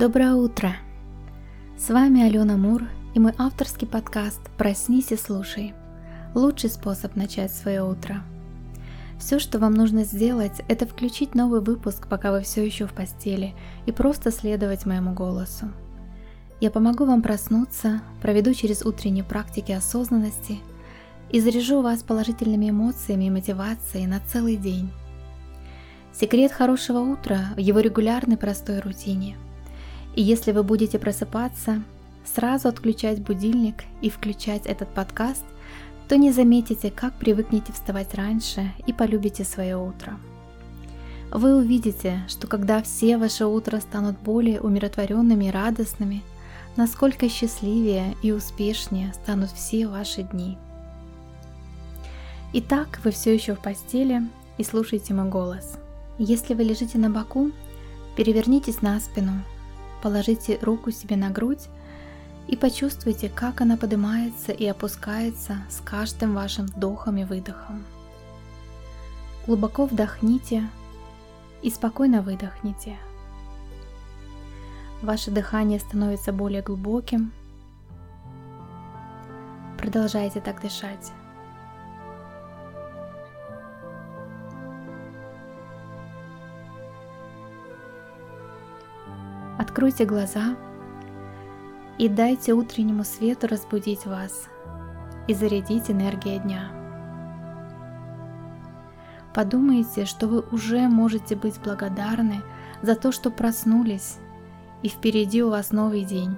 Доброе утро! С вами Алена Мур и мой авторский подкаст «Проснись и слушай». Лучший способ начать свое утро. Все, что вам нужно сделать, это включить новый выпуск, пока вы все еще в постели, и просто следовать моему голосу. Я помогу вам проснуться, проведу через утренние практики осознанности и заряжу вас положительными эмоциями и мотивацией на целый день. Секрет хорошего утра в его регулярной простой рутине – и если вы будете просыпаться, сразу отключать будильник и включать этот подкаст, то не заметите, как привыкнете вставать раньше и полюбите свое утро. Вы увидите, что когда все ваши утра станут более умиротворенными и радостными, насколько счастливее и успешнее станут все ваши дни. Итак, вы все еще в постели и слушаете мой голос. Если вы лежите на боку, перевернитесь на спину, Положите руку себе на грудь и почувствуйте, как она поднимается и опускается с каждым вашим вдохом и выдохом. Глубоко вдохните и спокойно выдохните. Ваше дыхание становится более глубоким. Продолжайте так дышать. Откройте глаза и дайте утреннему свету разбудить вас и зарядить энергией дня. Подумайте, что вы уже можете быть благодарны за то, что проснулись, и впереди у вас новый день.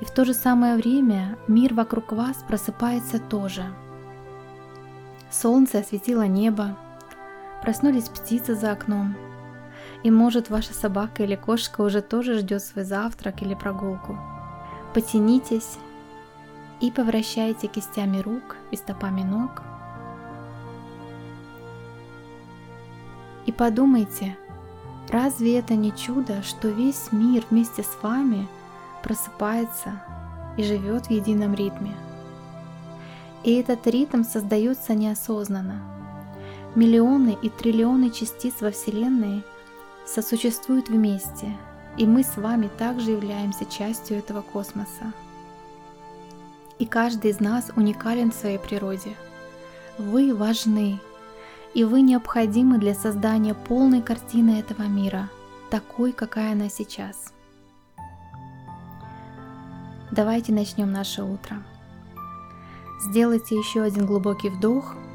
И в то же самое время мир вокруг вас просыпается тоже. Солнце осветило небо, проснулись птицы за окном – и может ваша собака или кошка уже тоже ждет свой завтрак или прогулку. Потянитесь и повращайте кистями рук и стопами ног. И подумайте, разве это не чудо, что весь мир вместе с вами просыпается и живет в едином ритме? И этот ритм создается неосознанно. Миллионы и триллионы частиц во Вселенной – сосуществуют вместе, и мы с вами также являемся частью этого космоса. И каждый из нас уникален в своей природе. Вы важны, и вы необходимы для создания полной картины этого мира, такой, какая она сейчас. Давайте начнем наше утро. Сделайте еще один глубокий вдох –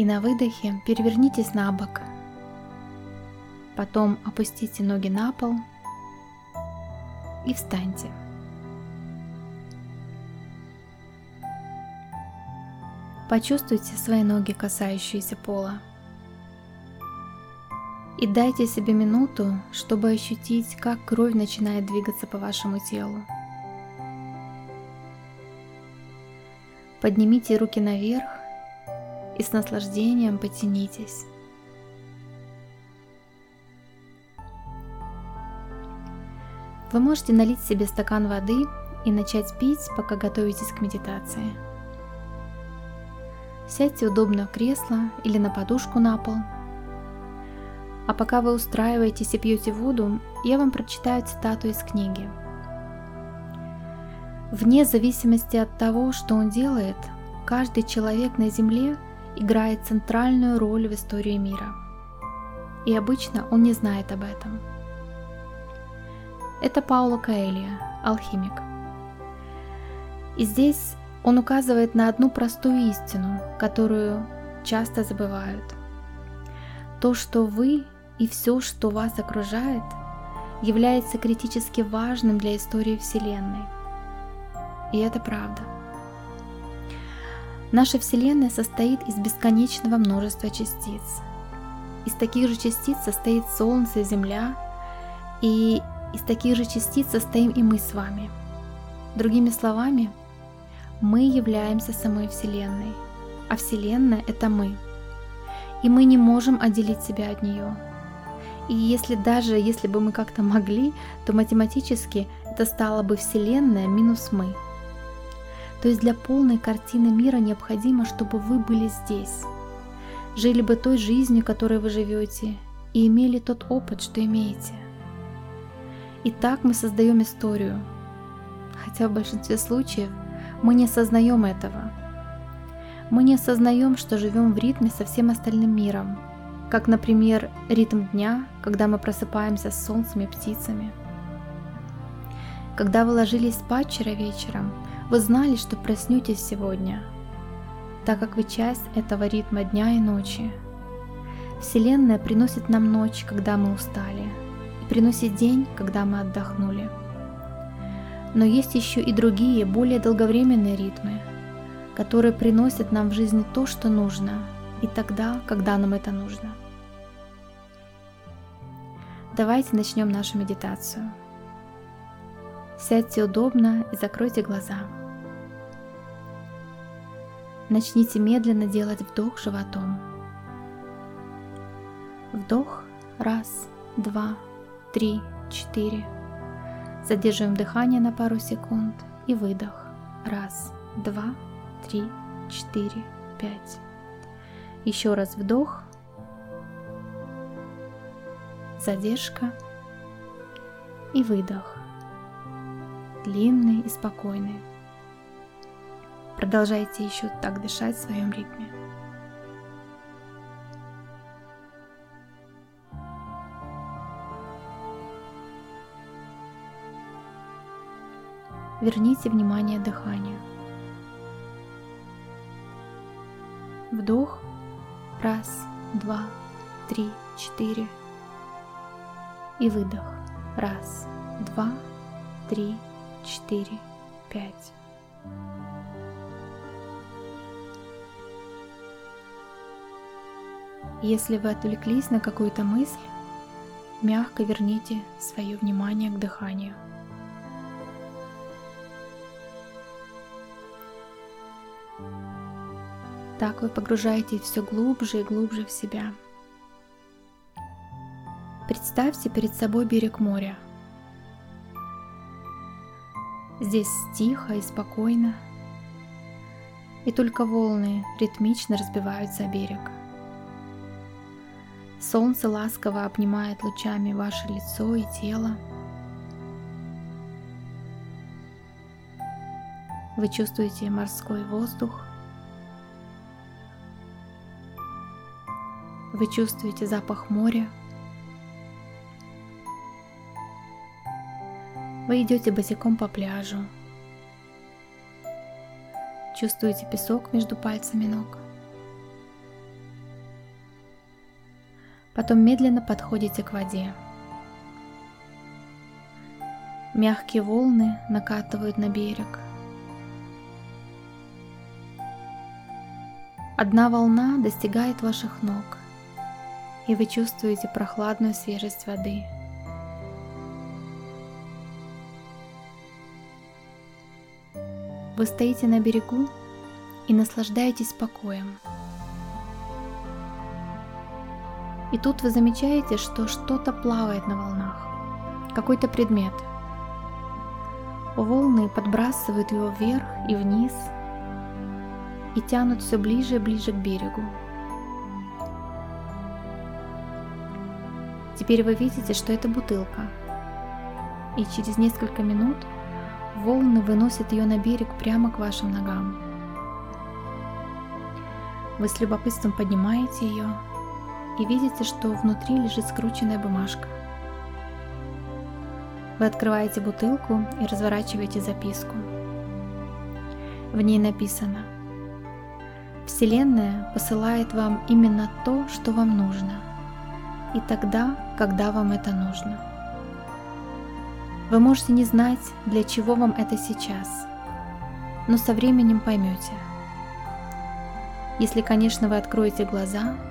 И на выдохе перевернитесь на бок. Потом опустите ноги на пол и встаньте. Почувствуйте свои ноги, касающиеся пола. И дайте себе минуту, чтобы ощутить, как кровь начинает двигаться по вашему телу. Поднимите руки наверх и с наслаждением потянитесь. Вы можете налить себе стакан воды и начать пить, пока готовитесь к медитации. Сядьте удобно в кресло или на подушку на пол. А пока вы устраиваетесь и пьете воду, я вам прочитаю цитату из книги. Вне зависимости от того, что он делает, каждый человек на Земле – играет центральную роль в истории мира. И обычно он не знает об этом. Это Пауло Каэлья, алхимик. И здесь он указывает на одну простую истину, которую часто забывают. То, что вы и все, что вас окружает, является критически важным для истории Вселенной. И это правда. Наша Вселенная состоит из бесконечного множества частиц. Из таких же частиц состоит Солнце, Земля, и из таких же частиц состоим и мы с вами. Другими словами, мы являемся самой Вселенной, а Вселенная – это мы. И мы не можем отделить себя от нее. И если даже если бы мы как-то могли, то математически это стало бы Вселенная минус мы – то есть для полной картины мира необходимо, чтобы вы были здесь. жили бы той жизнью, которой вы живете, и имели тот опыт, что имеете. И так мы создаем историю, хотя в большинстве случаев мы не осознаем этого. Мы не осознаем, что живем в ритме со всем остальным миром, как, например, ритм дня, когда мы просыпаемся с солнцем и птицами. Когда вы ложились спать вчера вечером, вы знали, что проснетесь сегодня, так как вы часть этого ритма дня и ночи. Вселенная приносит нам ночь, когда мы устали, и приносит день, когда мы отдохнули. Но есть еще и другие, более долговременные ритмы, которые приносят нам в жизни то, что нужно, и тогда, когда нам это нужно. Давайте начнем нашу медитацию. Сядьте удобно и закройте глаза. Начните медленно делать вдох животом. Вдох. Раз, два, три, четыре. Задерживаем дыхание на пару секунд и выдох. Раз, два, три, четыре, пять. Еще раз вдох. Задержка и выдох. Длинный и спокойный. Продолжайте еще так дышать в своем ритме. Верните внимание дыханию. Вдох. Раз, два, три, четыре. И выдох. Раз, два, три, четыре, пять. Если вы отвлеклись на какую-то мысль, мягко верните свое внимание к дыханию. Так вы погружаетесь все глубже и глубже в себя. Представьте перед собой берег моря. Здесь тихо и спокойно, и только волны ритмично разбиваются о берег. Солнце ласково обнимает лучами ваше лицо и тело. Вы чувствуете морской воздух. Вы чувствуете запах моря. Вы идете босиком по пляжу. Чувствуете песок между пальцами ног. Потом медленно подходите к воде. Мягкие волны накатывают на берег. Одна волна достигает ваших ног, и вы чувствуете прохладную свежесть воды. Вы стоите на берегу и наслаждаетесь покоем. И тут вы замечаете, что что-то плавает на волнах, какой-то предмет. Волны подбрасывают его вверх и вниз и тянут все ближе и ближе к берегу. Теперь вы видите, что это бутылка. И через несколько минут волны выносят ее на берег прямо к вашим ногам. Вы с любопытством поднимаете ее и видите, что внутри лежит скрученная бумажка. Вы открываете бутылку и разворачиваете записку. В ней написано «Вселенная посылает вам именно то, что вам нужно, и тогда, когда вам это нужно». Вы можете не знать, для чего вам это сейчас, но со временем поймете. Если, конечно, вы откроете глаза –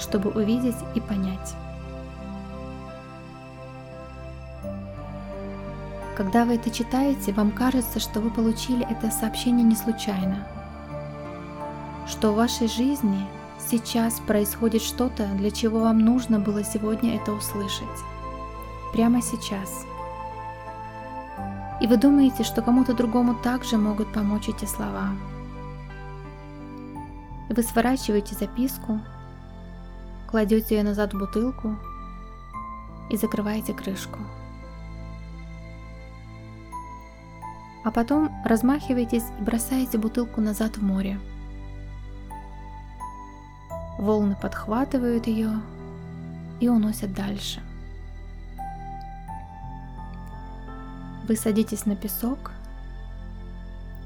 чтобы увидеть и понять. Когда вы это читаете, вам кажется, что вы получили это сообщение не случайно, что в вашей жизни сейчас происходит что-то, для чего вам нужно было сегодня это услышать. Прямо сейчас. И вы думаете, что кому-то другому также могут помочь эти слова. Вы сворачиваете записку кладете ее назад в бутылку и закрываете крышку. А потом размахиваетесь и бросаете бутылку назад в море. Волны подхватывают ее и уносят дальше. Вы садитесь на песок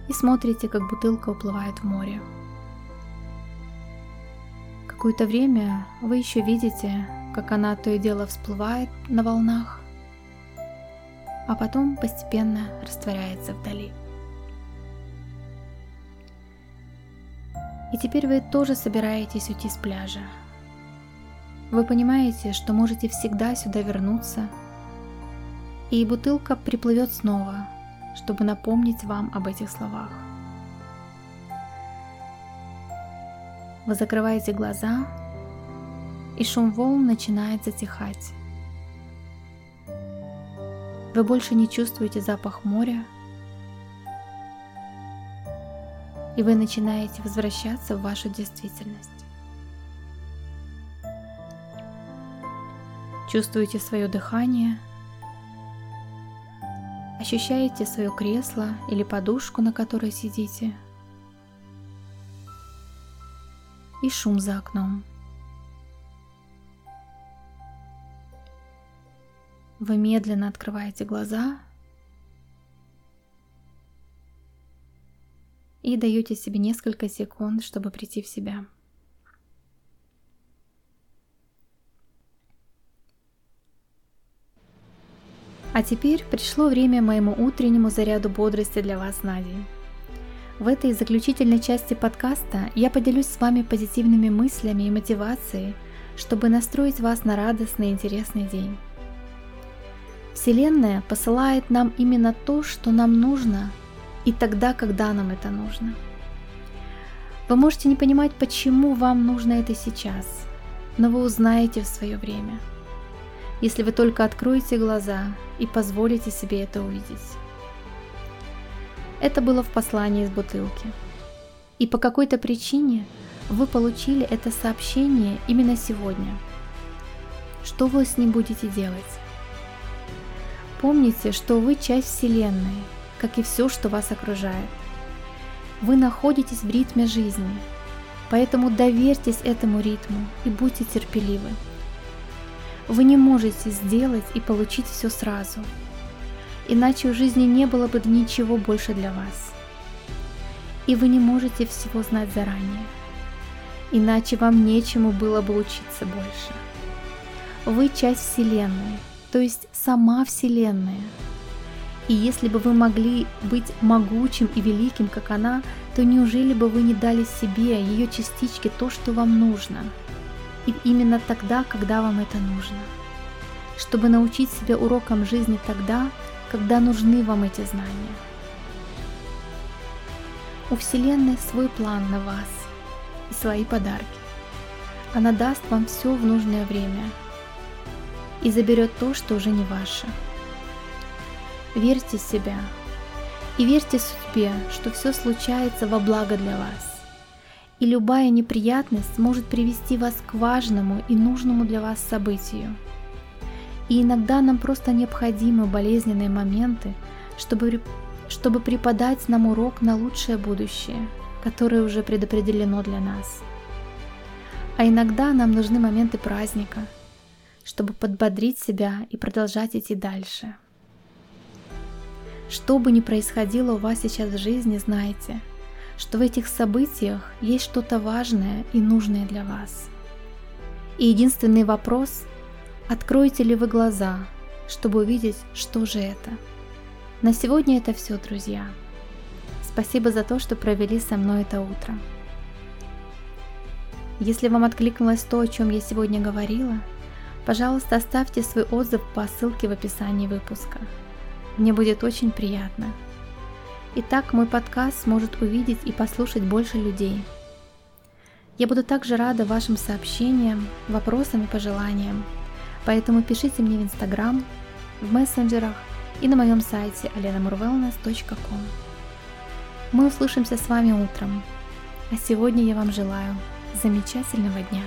и смотрите, как бутылка уплывает в море. Какое-то время вы еще видите, как она то и дело всплывает на волнах, а потом постепенно растворяется вдали. И теперь вы тоже собираетесь уйти с пляжа. Вы понимаете, что можете всегда сюда вернуться, и бутылка приплывет снова, чтобы напомнить вам об этих словах. Вы закрываете глаза, и шум волн начинает затихать. Вы больше не чувствуете запах моря, и вы начинаете возвращаться в вашу действительность. Чувствуете свое дыхание, ощущаете свое кресло или подушку, на которой сидите, и шум за окном. Вы медленно открываете глаза и даете себе несколько секунд, чтобы прийти в себя. А теперь пришло время моему утреннему заряду бодрости для вас на день. В этой заключительной части подкаста я поделюсь с вами позитивными мыслями и мотивацией, чтобы настроить вас на радостный и интересный день. Вселенная посылает нам именно то, что нам нужно, и тогда, когда нам это нужно. Вы можете не понимать, почему вам нужно это сейчас, но вы узнаете в свое время, если вы только откроете глаза и позволите себе это увидеть. Это было в послании из бутылки. И по какой-то причине вы получили это сообщение именно сегодня. Что вы с ним будете делать? Помните, что вы часть Вселенной, как и все, что вас окружает. Вы находитесь в ритме жизни, поэтому доверьтесь этому ритму и будьте терпеливы. Вы не можете сделать и получить все сразу, иначе в жизни не было бы ничего больше для вас. И вы не можете всего знать заранее, иначе вам нечему было бы учиться больше. Вы часть Вселенной, то есть сама Вселенная. И если бы вы могли быть могучим и великим, как она, то неужели бы вы не дали себе, ее частичке, то, что вам нужно? И именно тогда, когда вам это нужно. Чтобы научить себя урокам жизни тогда, когда нужны вам эти знания. У Вселенной свой план на вас и свои подарки. Она даст вам все в нужное время – и заберет то, что уже не ваше. Верьте в себя и верьте судьбе, что все случается во благо для вас. И любая неприятность может привести вас к важному и нужному для вас событию. И иногда нам просто необходимы болезненные моменты, чтобы, чтобы преподать нам урок на лучшее будущее, которое уже предопределено для нас. А иногда нам нужны моменты праздника – чтобы подбодрить себя и продолжать идти дальше. Что бы ни происходило у вас сейчас в жизни, знайте, что в этих событиях есть что-то важное и нужное для вас. И единственный вопрос – откроете ли вы глаза, чтобы увидеть, что же это. На сегодня это все, друзья. Спасибо за то, что провели со мной это утро. Если вам откликнулось то, о чем я сегодня говорила – Пожалуйста, оставьте свой отзыв по ссылке в описании выпуска. Мне будет очень приятно. Итак, мой подкаст сможет увидеть и послушать больше людей. Я буду также рада вашим сообщениям, вопросам и пожеланиям, поэтому пишите мне в Инстаграм, в мессенджерах и на моем сайте alenamurwellness.com. Мы услышимся с вами утром, а сегодня я вам желаю замечательного дня.